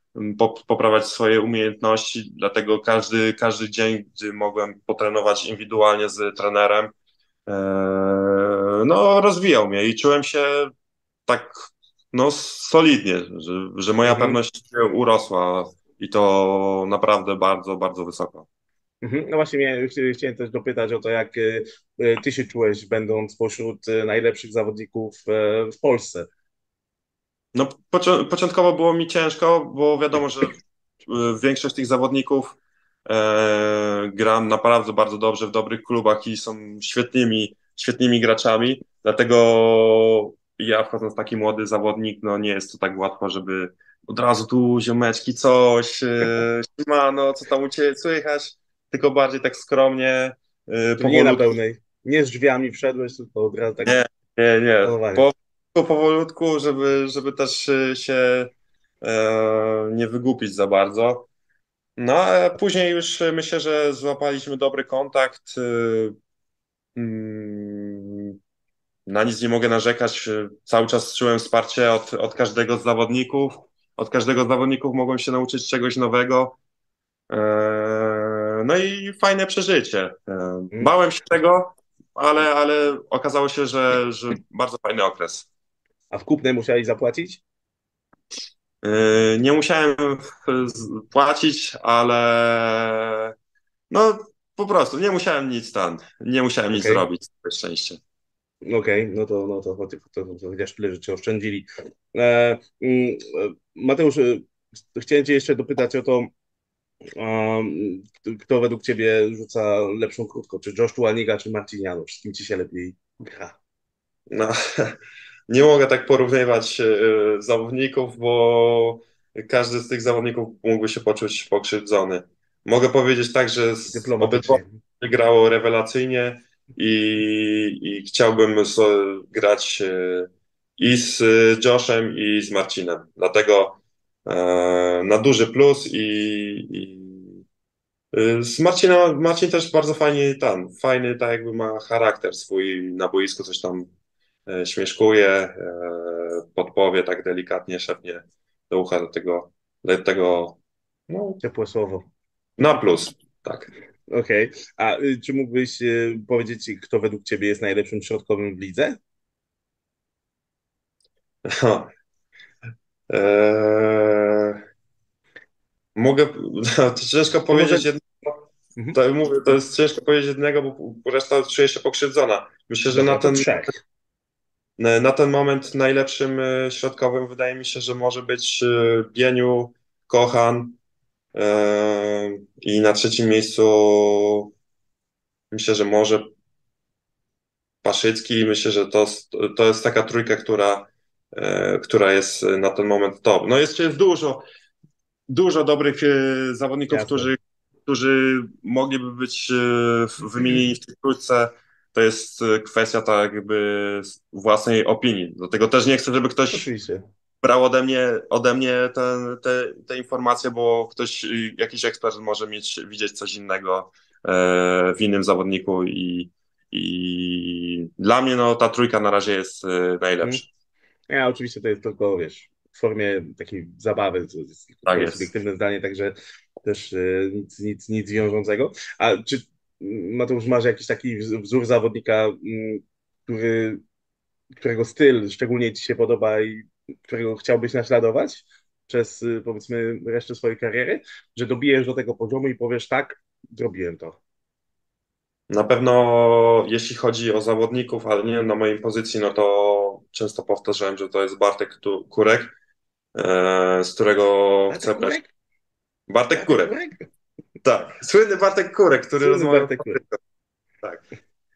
poprawiać swoje umiejętności, dlatego każdy, każdy dzień, gdy mogłem potrenować indywidualnie z trenerem, e, no rozwijał mnie i czułem się tak no solidnie, że, że moja mhm. pewność urosła i to naprawdę bardzo, bardzo wysoko. Mhm. No właśnie, chciałem też dopytać o to, jak e, ty się czułeś, będąc pośród e, najlepszych zawodników w Polsce. No, początkowo było mi ciężko, bo wiadomo, że e, większość tych zawodników e, gram naprawdę bardzo dobrze w dobrych klubach i są świetnymi, świetnymi graczami. Dlatego ja wchodząc taki młody zawodnik, no nie jest to tak łatwo, żeby od razu tu ziomeczki coś, e, no co tam u Ciebie słychać, tylko bardziej tak skromnie. E, nie na pełnej, nie z drzwiami wszedłeś, tylko od razu tak. Nie, nie, nie. Po, powolutku, żeby, żeby też się e, nie wygupić za bardzo. No, a później już myślę, że złapaliśmy dobry kontakt. Y, mm, na nic nie mogę narzekać. Cały czas czułem wsparcie od, od każdego z zawodników. Od każdego z zawodników mogłem się nauczyć czegoś nowego. E, no i fajne przeżycie. E, bałem się tego, ale, ale okazało się, że, że bardzo fajny okres. A w kupne musiałeś zapłacić? E, nie musiałem płacić, ale no po prostu nie musiałem nic tam, nie musiałem nic Okej. zrobić, całe szczęście. Okej, no to, no to, to, to, to chociaż tyle rzeczy oszczędzili. E, mm, e, Mateusz, e, chciałem Cię jeszcze dopytać o to, um, kto, według Ciebie rzuca lepszą krótką, czy Josh Tuaniga, czy Marciniano? Z kim Ci się lepiej gra? No, nie mogę tak porównywać e, zawodników, bo każdy z tych zawodników mógłby się poczuć pokrzywdzony. Mogę powiedzieć tak, że Dyplomatycznie. grało rewelacyjnie i, i chciałbym grać e, i z Joshem, i z Marcinem. Dlatego e, na duży plus i, i e, z Marcinem, Marcin też bardzo fajnie tam, fajny tak jakby ma charakter swój na boisku, coś tam e, śmieszkuje, e, podpowie tak delikatnie, szepnie do ucha do tego, do tego no, Ciepłe słowo. na plus, tak. Okej. A y, czy mógłbyś y, powiedzieć, kto według Ciebie jest najlepszym środkowym w lidze? Eee, mogę, to ciężko powiedzieć może- jednego, Mhm. to, mówię, to jest ciężko powiedzieć jednego, bo reszta czuje się pokrzywdzona. Myślę, że Dobra, na ten, trzech. Na ten moment najlepszym e, środkowym wydaje mi się, że może być e, Bieniu, Kochan e, i na trzecim miejscu myślę, że może Paszycki. Myślę, że to, to jest taka trójka, która, e, która jest na ten moment top. No jest, jest dużo, dużo dobrych e, zawodników, Jasne. którzy, którzy mogliby być e, wymienieni w tej trójce. To jest e, kwestia tak jakby własnej opinii. Dlatego też nie chcę, żeby ktoś Oczywiście. brał ode mnie, ode mnie te, te, te informacje, bo ktoś, y, jakiś ekspert może mieć, widzieć coś innego e, w innym zawodniku i, i dla mnie no, ta trójka na razie jest e, najlepsza. Ja oczywiście to jest tylko, wiesz, w formie takiej zabawy, to jest Tak subiektywne zdanie, także też nic, nic, nic wiążącego. A czy Mateusz masz jakiś taki wz- wzór zawodnika, mm, który, którego styl szczególnie Ci się podoba i którego chciałbyś naśladować przez y, powiedzmy resztę swojej kariery, że dobijesz do tego poziomu i powiesz tak, zrobiłem to. Na pewno jeśli chodzi o zawodników, ale nie na mojej pozycji, no to często powtarzałem, że to jest Bartek Kurek, e, z którego chcę brać. Kurek? Bartek Kurek, tak. Słynny Bartek Kurek, który Słynny rozmawiał Bartek Kurek. Tak.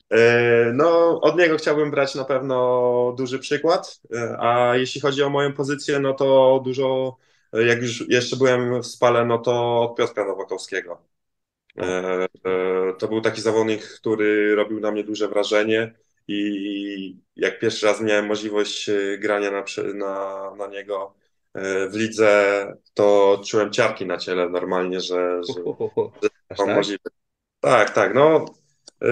E, No, od niego chciałbym brać na pewno duży przykład, E, a jeśli chodzi o moją pozycję, no to dużo, jak już jeszcze byłem w Spale, no to od Piotra Nowakowskiego. E, To był taki zawodnik, który robił na mnie duże wrażenie i jak pierwszy raz miałem możliwość grania na, na, na niego w lidze, to czułem ciarki na ciele normalnie, że, że, Aż mam tak? możliwość. Tak, tak, no. y,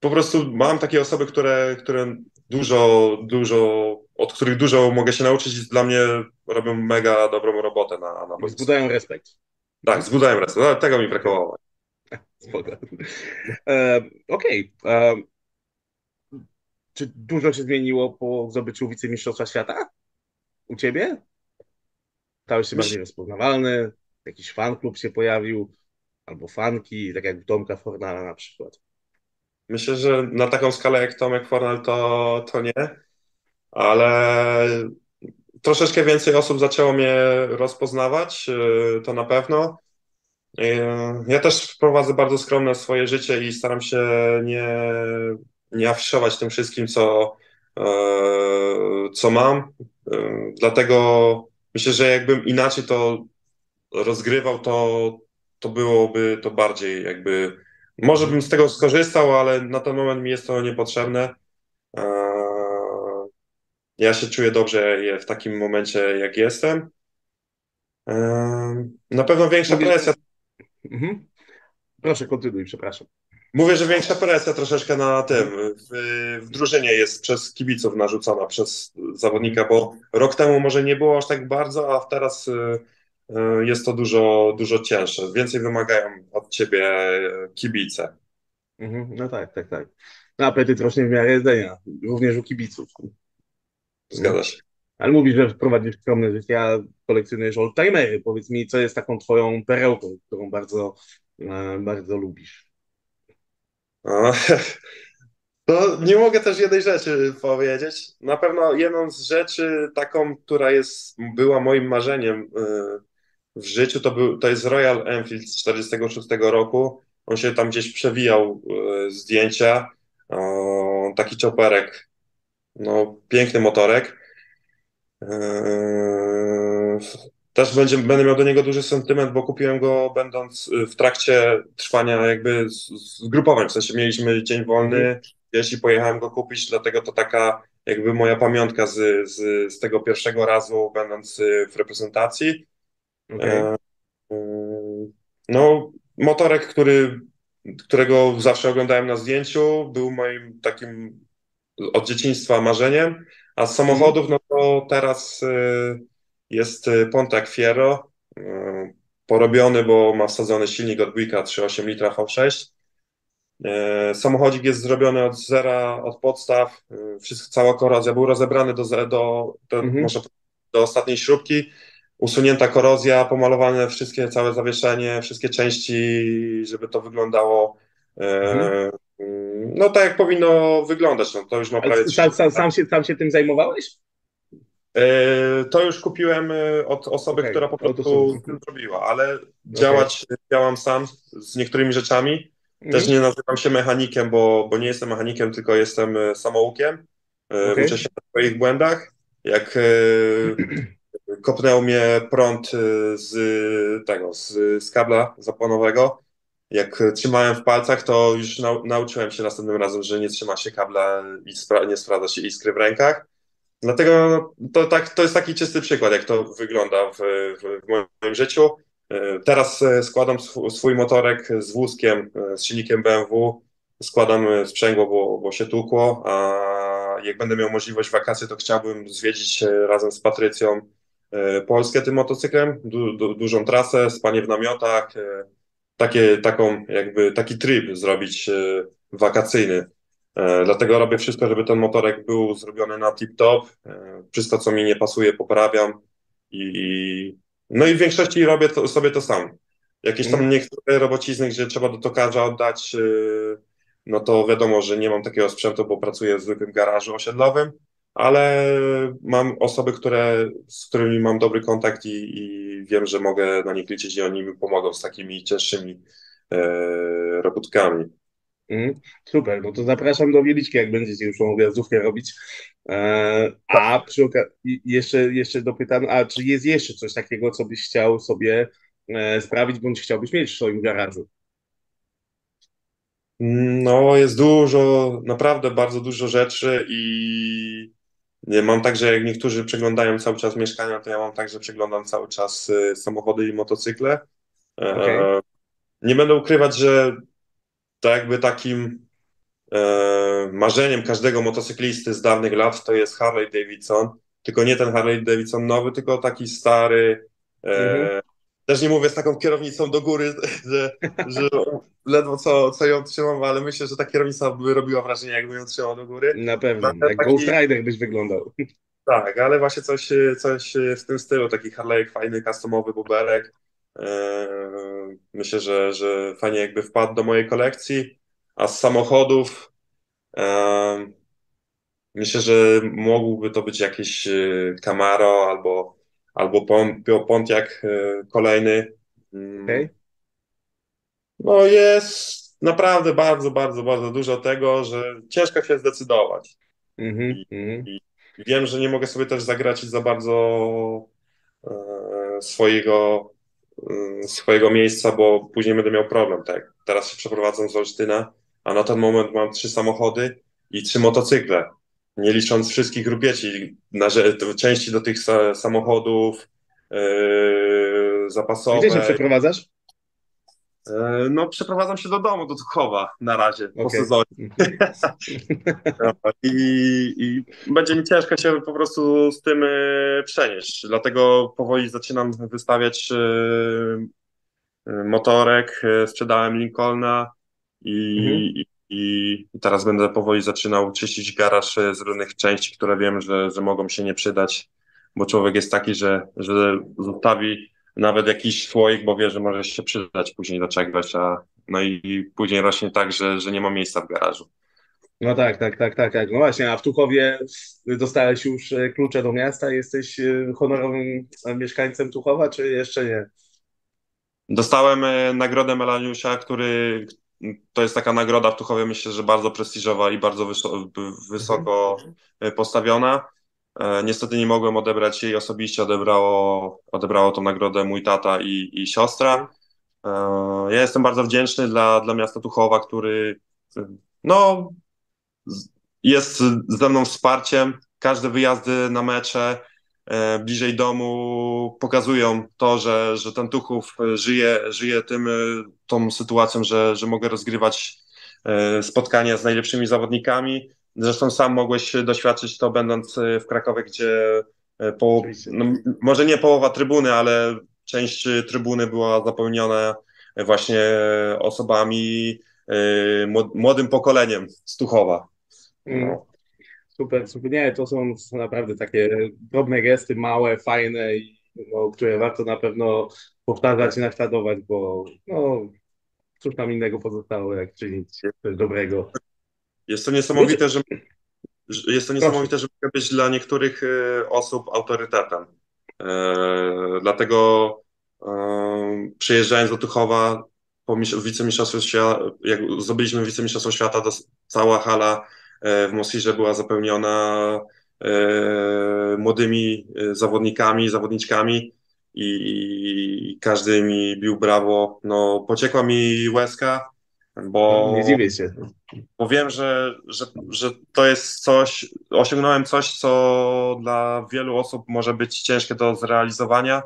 Po prostu mam takie osoby, które, które dużo, dużo, od których dużo mogę się nauczyć i dla mnie robią mega dobrą robotę na, na boisku. Respekt. Tak, zbudałem raz. No, tego mi brakowało. Spoko. E, Okej. E, Czy dużo się zmieniło po zdobyciu wicemistrzostwa świata? U ciebie? Stałeś się Myśl- bardziej rozpoznawalny? Jakiś fanklub się pojawił? Albo fanki, tak jak Tomka Fornala na przykład. Myślę, że na taką skalę jak Tomek Fornal to, to nie, ale troszeczkę więcej osób zaczęło mnie rozpoznawać, y, to na pewno. Y, Ja też prowadzę bardzo skromne swoje życie i staram się nie, nie afiszować tym wszystkim, co, co mam. Y, Dlatego myślę, że jakbym inaczej to rozgrywał, to, to byłoby to bardziej jakby. Może bym z tego skorzystał, ale na ten moment mi jest to niepotrzebne. E, Ja się czuję dobrze w takim momencie, jak jestem. Na pewno większa presja. Mhm. Proszę, kontynuuj, przepraszam. Mówię, że większa presja troszeczkę na tym, w, w drużynie jest przez kibiców narzucona, przez zawodnika, bo rok temu może nie było aż tak bardzo, a teraz y, y, jest to dużo, dużo cięższe. Więcej wymagają od ciebie kibice. Mhm. No tak, tak, tak. No, apetyt rośnie w miarę jedzenia, również u kibiców. Zgadza się. Ale mówisz, że prowadzisz skromne życie, a kolekcjonujesz oldtimery. Powiedz mi, co jest taką twoją perełką, którą bardzo, e, bardzo lubisz? To nie mogę też jednej rzeczy powiedzieć. Na pewno jedną z rzeczy taką, która jest, była moim marzeniem y, w życiu, to, był, to jest Royal Enfield z 46 roku. On się tam gdzieś przewijał y, zdjęcia. Taki czoperek, no piękny motorek. Też będzie, będę miał do niego duży sentyment, bo kupiłem go będąc y, w trakcie trwania jakby z, z grupowań, w sensie mieliśmy dzień wolny, jeśli pojechałem go kupić, dlatego to taka jakby moja pamiątka z, z, z tego pierwszego razu będąc y, w reprezentacji. Okej. E, yy, No, motorek, który, którego zawsze oglądałem na zdjęciu, był moim takim od dzieciństwa marzeniem, a z samochodów, no to teraz y, jest y, Pontiac Fiero, y, porobiony, bo ma wsadzony silnik od Buicka 3,8 litra V6. E, Samochodzik jest zrobiony od zera, od podstaw, y, wszystko, cała korozja, był rozebrany do, do, do, Mhm. może do ostatniej śrubki, usunięta korozja, pomalowane wszystkie, całe zawieszenie, wszystkie części, żeby to wyglądało e, Mhm. no tak jak powinno wyglądać, no to już ma prawie sam, sam, sam, się, sam się tym zajmowałeś? E, To już kupiłem e, od osoby, Okej, która po prostu zrobiła, ale działać działam sam z niektórymi rzeczami. Też Mhm. nie nazywam się mechanikiem, bo, bo nie jestem mechanikiem, tylko jestem e, samoukiem. Okej. Uczę się na swoich błędach. Jak kopnął mnie prąd z tego, z, z kabla zapłonowego, jak trzymałem w palcach, to już nau nauczyłem się następnym razem, że nie trzyma się kabla i spra nie sprawdza się iskry w rękach. Dlatego to, tak, to jest taki czysty przykład, jak to wygląda w, w, w moim życiu. E, Teraz e, składam sw- swój motorek z wózkiem, e, z silnikiem BMW. Składam sprzęgło, bo, bo się tłukło, a jak będę miał możliwość wakacji, to chciałbym zwiedzić razem z Patrycją Polskę tym motocyklem, du, du, dużą trasę, spanie w namiotach, takie, taką jakby taki tryb zrobić wakacyjny. E, Dlatego robię wszystko, żeby ten motorek był zrobiony na tip-top. E, Wszystko, co mi nie pasuje, poprawiam. I, no i w większości robię to, sobie to sam. Jakieś tam Mhm. niektóre robocizny, gdzie trzeba do tokarza oddać, e, no to wiadomo, że nie mam takiego sprzętu, bo pracuję w zwykłym garażu osiedlowym, ale mam osoby, które, z którymi mam dobry kontakt i, i wiem, że mogę na nich liczyć i oni mi pomogą z takimi cięższymi e, robótkami. Mhm. Super, no to zapraszam do Wieliczki, jak będziecie już tą objazdówkę robić. E, a przy okazji jeszcze, jeszcze dopytam, a czy jest jeszcze coś takiego, co byś chciał sobie e, sprawić, bądź chciałbyś mieć w swoim garażu? No, jest dużo, naprawdę bardzo dużo rzeczy i nie, mam tak, że jak niektórzy przeglądają cały czas mieszkania, to ja mam tak, że przeglądam cały czas y, samochody i motocykle. E, Okej. Nie będę ukrywać, że tak jakby takim e, marzeniem każdego motocyklisty z dawnych lat to jest Harley Davidson, tylko nie ten Harley Davidson nowy, tylko taki stary. E, Mhm. Też nie mówię z taką kierownicą do góry, że, że ledwo co, co ją trzymam, ale myślę, że ta kierownica by robiła wrażenie, jakby ją trzymał do góry. Na pewno, Ale jak taki- Ghost Rider byś wyglądał. Tak, ale właśnie coś, coś w tym stylu, taki Harley'ek fajny, customowy buberek. Eee, Myślę, że, że fajnie jakby wpadł do mojej kolekcji. A z samochodów em, myślę, że mógłby to być jakiś e, Camaro albo, albo Pon- Pontiac e, kolejny. Mm, Okej? No jest naprawdę bardzo, bardzo, bardzo dużo tego, że ciężko się zdecydować. Mhm, mhm. Wiem, że nie mogę sobie też zagrać za bardzo e, swojego, e, swojego miejsca, bo później będę miał problem. Tak? Teraz się przeprowadzam z Olsztyna, a na ten moment mam trzy samochody i trzy motocykle. Nie licząc wszystkich rupieci, na, że- części do tych sa, samochodów, e, zapasowe. Gdzie się przeprowadzasz? E, no, przeprowadzam się do domu, do Tuchowa na razie, po okay. sezonie. I, I, będzie mi ciężko się po prostu z tym e, przenieść. Dlatego powoli zaczynam wystawiać e, motorek. Sprzedałem Lincolna i, mhm. i, i, teraz będę powoli zaczynał czyścić garaż z różnych części, które wiem, że, że mogą się nie przydać, bo człowiek jest taki, że, że zostawi nawet jakiś słoik, bo wie, że może się przydać później do czegoś, a no i później rośnie tak, że, że nie ma miejsca w garażu. No tak, tak, tak, tak, tak. No właśnie, a w Tuchowie dostałeś już e, klucze do miasta? Jesteś e, honorowym mieszkańcem Tuchowa, czy jeszcze nie? Dostałem e, nagrodę Melaniusia, który to jest taka nagroda w Tuchowie, myślę, że bardzo prestiżowa i bardzo wysoko mhm. postawiona. E, niestety nie mogłem odebrać jej osobiście, odebrało, odebrało tą nagrodę mój tata i, i siostra. E, ja jestem bardzo wdzięczny dla, dla miasta Tuchowa, który no, jest ze mną wsparciem. Każde wyjazdy na mecze e, bliżej domu pokazują to, że, że ten Tuchów żyje, żyje tym, tą sytuacją, że, że mogę rozgrywać spotkania z najlepszymi zawodnikami Zresztą sam mogłeś doświadczyć to, będąc e, w Krakowie, gdzie e, po, no, może nie połowa trybuny, ale część trybuny była zapełniona właśnie osobami, młodym pokoleniem z Tuchowa. Mm. No. Super, super. Nie, to są naprawdę takie drobne gesty, małe, fajne, no, które warto na pewno powtarzać i naśladować, bo no, cóż nam innego pozostało, jak czynić coś dobrego. Jest to niesamowite, że jest to niesamowite, że mogę być dla niektórych e, osób autorytetem. E, dlatego e, przyjeżdżając do Tuchowa po wicemistrzostwie świata, jak zdobyliśmy wicemistrzostwo świata, to cała hala w Mosirze była zapełniona młodymi zawodnikami, zawodniczkami i każdy mi bił brawo. No, pociekła mi łezka, bo, nie dziwię się. Bo wiem, że, że, że to jest coś, osiągnąłem coś, co dla wielu osób może być ciężkie do zrealizowania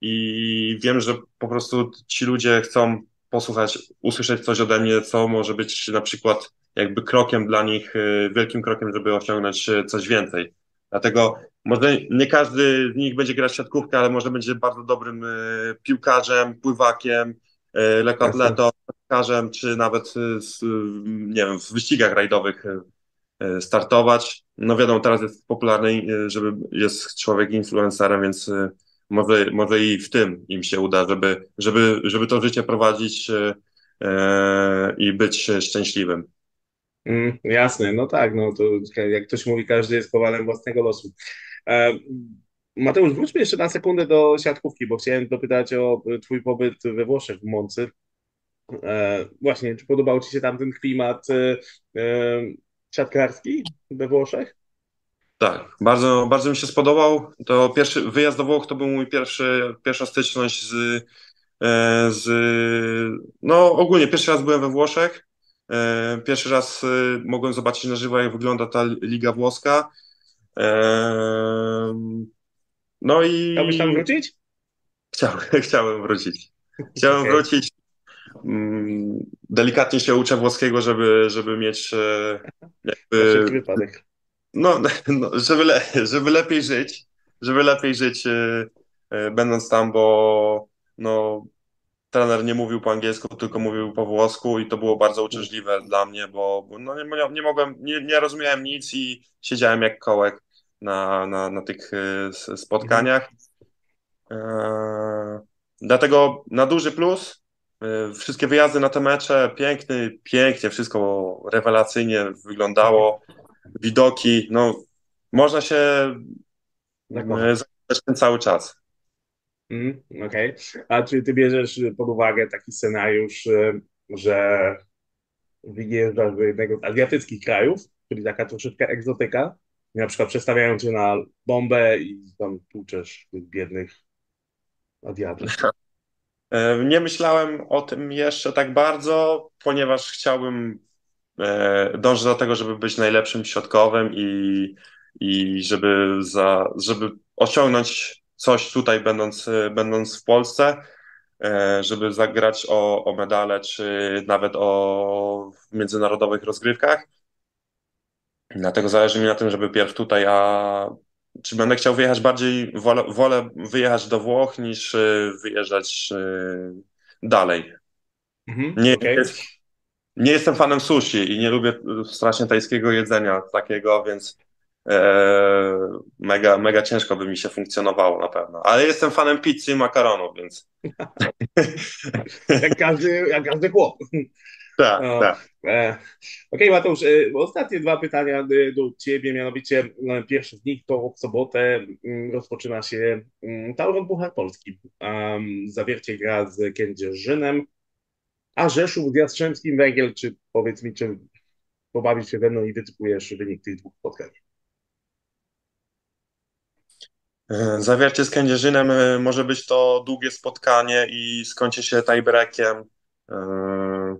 i wiem, że po prostu ci ludzie chcą posłuchać, usłyszeć coś ode mnie, co może być na przykład jakby krokiem dla nich, y, wielkim krokiem, żeby osiągnąć y, coś więcej. Dlatego może nie każdy z nich będzie grać siatkówkę, ale może będzie bardzo dobrym y, piłkarzem, pływakiem, lekkoatletą, karzem, czy nawet y, z, nie wiem, w wyścigach rajdowych startować. No wiadomo, teraz jest popularny, żeby jest człowiek influencerem, więc może, może i w tym im się uda, żeby, żeby, żeby to życie prowadzić i być szczęśliwym. Mm, jasne, no tak, no to jak ktoś mówi, każdy jest kowalem własnego losu. E, Mateusz, wróćmy jeszcze na sekundę do siatkówki, bo chciałem dopytać o twój pobyt we Włoszech, w Moncy. E, właśnie, czy podobał Ci się tam ten klimat e, e, siatkarski we Włoszech? Tak, bardzo, bardzo mi się spodobał. To pierwszy wyjazd do Włoch to był mój pierwszy, pierwsza styczność z, z. No, ogólnie pierwszy raz byłem we Włoszech. Pierwszy raz mogłem zobaczyć na żywo, jak wygląda ta liga włoska. No i. Chciałbyś tam wrócić? Chciałem, chciałem wrócić. Chciałem okay. wrócić. Mm, delikatnie się uczę włoskiego, żeby, żeby mieć e, jakby... wypadek. No, no żeby, le, żeby lepiej żyć, żeby lepiej żyć e, e, będąc tam, bo no, trener nie mówił po angielsku, tylko mówił po włosku i to było bardzo uciążliwe dla mnie, bo, bo no, nie, nie mogłem, nie, nie rozumiałem nic i siedziałem jak kołek na, na, na tych spotkaniach. Mhm. Dlatego na duży plus E, wszystkie wyjazdy na te mecze, piękny, pięknie, wszystko rewelacyjnie wyglądało, widoki, no można się zająć ten cały czas. Mm, Okej. Okay. A czy ty bierzesz pod uwagę taki scenariusz, e, że wyjeżdżasz do jednego z azjatyckich krajów, czyli taka troszeczkę egzotyka, na przykład przestawiają cię na bombę i tam tłuczesz tych biednych Azjatów. E, nie myślałem o tym jeszcze tak bardzo, ponieważ chciałbym e, dążyć do tego, żeby być najlepszym środkowym i, i żeby, za, żeby osiągnąć coś tutaj, będąc, będąc w Polsce, żeby zagrać o, o medale, czy nawet o międzynarodowych rozgrywkach. Dlatego zależy mi na tym, żeby pierw tutaj, a czy będę chciał wyjechać bardziej, wolę, wolę wyjechać do Włoch niż wyjeżdżać dalej. Mhm, nie, okay. jest, nie jestem fanem sushi i nie lubię strasznie tajskiego jedzenia takiego, więc e, mega, mega ciężko by mi się funkcjonowało na pewno. Ale jestem fanem pizzy i makaronu, więc. jak, każdy, jak każdy chłop. Tak, no, tak. E, Okej, okay, Mateusz, e, ostatnie dwa pytania e, do Ciebie, mianowicie e, pierwszy z nich to w sobotę mm, rozpoczyna się mm, Tauron Puchar Polski. Zawiercie gra z Kędzierzynem a Rzeszów z Jastrzębskim Węgiel, czy powiedz mi, czy pobawisz się ze mną i wytypujesz wynik tych dwóch spotkań? E, zawiercie z Kędzierzynem e, może być to długie spotkanie i skończy się tiebreakiem. E,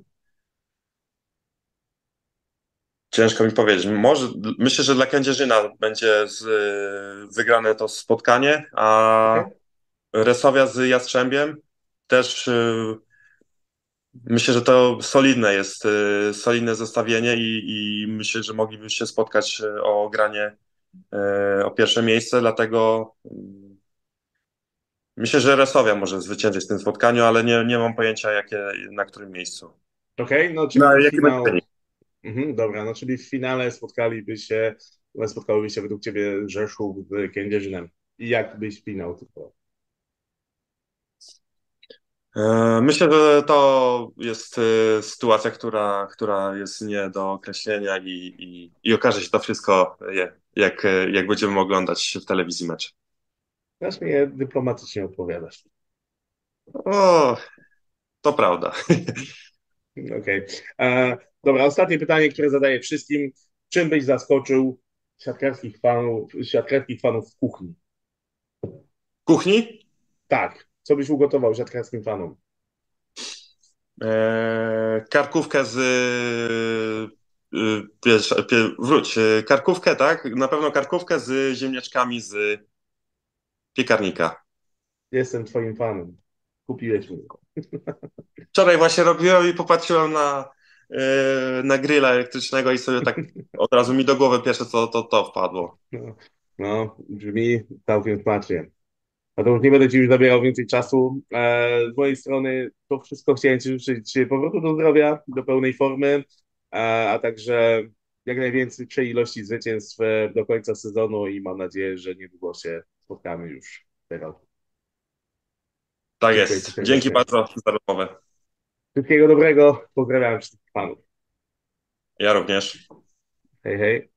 ciężko mi powiedzieć. Może, myślę, że dla Kędzierzyna będzie z, wygrane to spotkanie, a okay. Resowia z Jastrzębiem też Myślę, że to solidne jest, y, solidne zestawienie i, i myślę, że mogliby się spotkać y, o granie y, o pierwsze miejsce, dlatego myślę, że Resowia może zwyciężyć w tym spotkaniu, ale nie, nie mam pojęcia jakie, na którym miejscu. Okej, okay, no czyli no, finał... Mhm, dobra, no czyli w finale spotkaliby się, spotkałyby się według Ciebie Rzeszów z Kędzierzynem. I jak byś finał typował? E, myślę, że to jest e, sytuacja, która, która jest nie do określenia i, i, i okaże się to wszystko, jak, jak będziemy oglądać w telewizji mecz. Teraz mnie dyplomatycznie odpowiadasz. O, to prawda. Okej. Okay. E, dobra, ostatnie pytanie, które zadaję wszystkim. Czym byś zaskoczył siatkarskich fanów, siatkarskich fanów w kuchni? Kuchni? Tak. Co byś ugotował siatkarskim fanom? Eee, karkówkę z. Yy, wiesz, wróć, e, karkówkę, tak? Na pewno karkówkę z ziemniaczkami z piekarnika. Jestem twoim fanem. Kupiłeś mi. Wczoraj właśnie robiłem i popatrzyłem na, na grilla elektrycznego i sobie tak od razu mi do głowy pierwsze co to, to wpadło. No, no brzmi całkiem smacznie. No to już nie będę Ci już zabierał więcej czasu. E, z mojej strony to wszystko chciałem Ci życzyć powrotu do zdrowia, do pełnej formy, e, a także jak najwięcej ilości zwycięstw do końca sezonu i mam nadzieję, że niedługo się spotkamy już teraz. Tak jest. Dzięki bardzo za rozmowę. Wszystkiego dobrego. Pozdrawiam wszystkich panów. Ja również. Hej, hej.